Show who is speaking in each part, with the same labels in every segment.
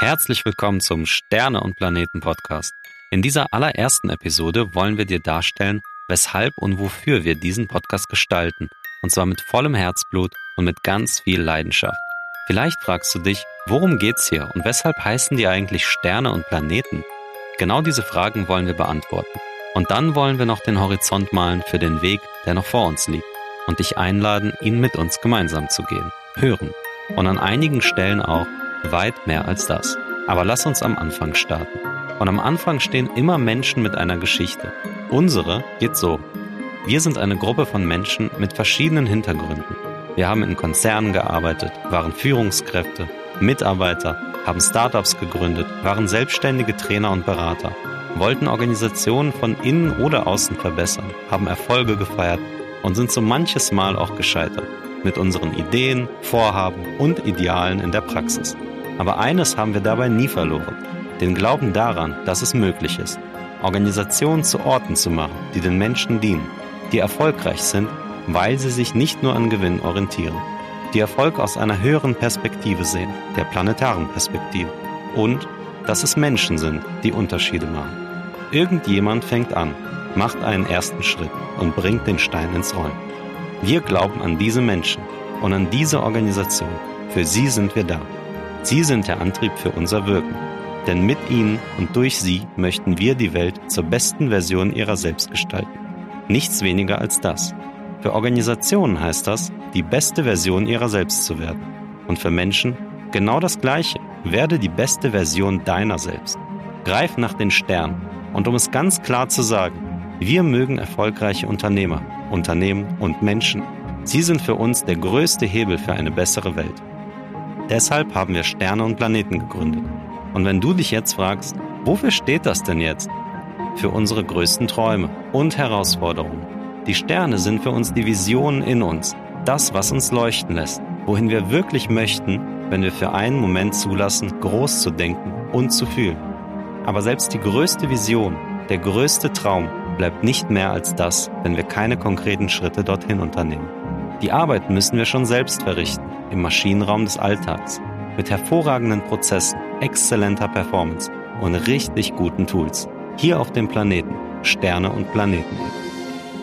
Speaker 1: Herzlich willkommen zum Sterne und Planeten Podcast. In dieser allerersten Episode wollen wir dir darstellen, weshalb und wofür wir diesen Podcast gestalten. Und zwar mit vollem Herzblut und mit ganz viel Leidenschaft. Vielleicht fragst du dich, worum geht's hier und weshalb heißen die eigentlich Sterne und Planeten? Genau diese Fragen wollen wir beantworten. Und dann wollen wir noch den Horizont malen für den Weg, der noch vor uns liegt. Und dich einladen, ihn mit uns gemeinsam zu gehen. Hören. Und an einigen Stellen auch weit mehr als das. Aber lass uns am Anfang starten. Und am Anfang stehen immer Menschen mit einer Geschichte. Unsere geht so. Wir sind eine Gruppe von Menschen mit verschiedenen Hintergründen. Wir haben in Konzernen gearbeitet, waren Führungskräfte, Mitarbeiter, haben Startups gegründet, waren selbstständige Trainer und Berater, wollten Organisationen von innen oder außen verbessern, haben Erfolge gefeiert und sind so manches Mal auch gescheitert mit unseren Ideen, Vorhaben und Idealen in der Praxis. Aber eines haben wir dabei nie verloren, den Glauben daran, dass es möglich ist, Organisationen zu Orten zu machen, die den Menschen dienen, die erfolgreich sind, weil sie sich nicht nur an Gewinn orientieren, die Erfolg aus einer höheren Perspektive sehen, der planetaren Perspektive, und dass es Menschen sind, die Unterschiede machen. Irgendjemand fängt an, macht einen ersten Schritt und bringt den Stein ins Rollen. Wir glauben an diese Menschen und an diese Organisation. Für sie sind wir da. Sie sind der Antrieb für unser Wirken. Denn mit ihnen und durch sie möchten wir die Welt zur besten Version ihrer selbst gestalten. Nichts weniger als das. Für Organisationen heißt das, die beste Version ihrer selbst zu werden. Und für Menschen genau das Gleiche. Werde die beste Version deiner selbst. Greif nach den Sternen. Und um es ganz klar zu sagen, wir mögen erfolgreiche Unternehmer, Unternehmen und Menschen. Sie sind für uns der größte Hebel für eine bessere Welt. Deshalb haben wir Sterne und Planeten gegründet. Und wenn du dich jetzt fragst, wofür steht das denn jetzt? Für unsere größten Träume und Herausforderungen. Die Sterne sind für uns die Visionen in uns, das, was uns leuchten lässt, wohin wir wirklich möchten, wenn wir für einen Moment zulassen, groß zu denken und zu fühlen. Aber selbst die größte Vision, der größte Traum bleibt nicht mehr als das, wenn wir keine konkreten Schritte dorthin unternehmen. Die Arbeit müssen wir schon selbst verrichten, im Maschinenraum des Alltags, mit hervorragenden Prozessen, exzellenter Performance und richtig guten Tools. Hier auf dem Planeten, Sterne und Planeten.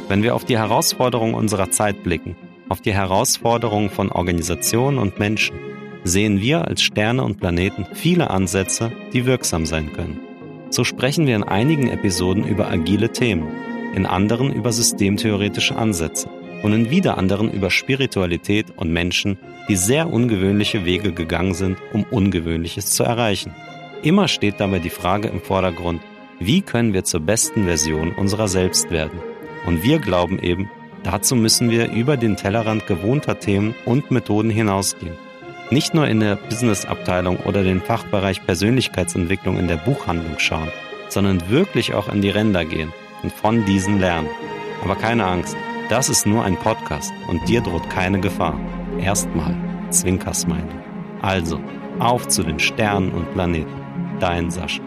Speaker 1: Wenn wir auf die Herausforderungen unserer Zeit blicken, auf die Herausforderungen von Organisationen und Menschen, sehen wir als Sterne und Planeten viele Ansätze, die wirksam sein können. So sprechen wir in einigen Episoden über agile Themen, in anderen über systemtheoretische Ansätze und in wieder anderen über Spiritualität und Menschen, die sehr ungewöhnliche Wege gegangen sind, um Ungewöhnliches zu erreichen. Immer steht dabei die Frage im Vordergrund, wie können wir zur besten Version unserer selbst werden? Und wir glauben eben, dazu müssen wir über den Tellerrand gewohnter Themen und Methoden hinausgehen nicht nur in der Business-Abteilung oder den Fachbereich Persönlichkeitsentwicklung in der Buchhandlung schauen, sondern wirklich auch an die Ränder gehen und von diesen lernen. Aber keine Angst, das ist nur ein Podcast und dir droht keine Gefahr. Erstmal Zwinkersmiley. Also, auf zu den Sternen und Planeten. Dein Sascha.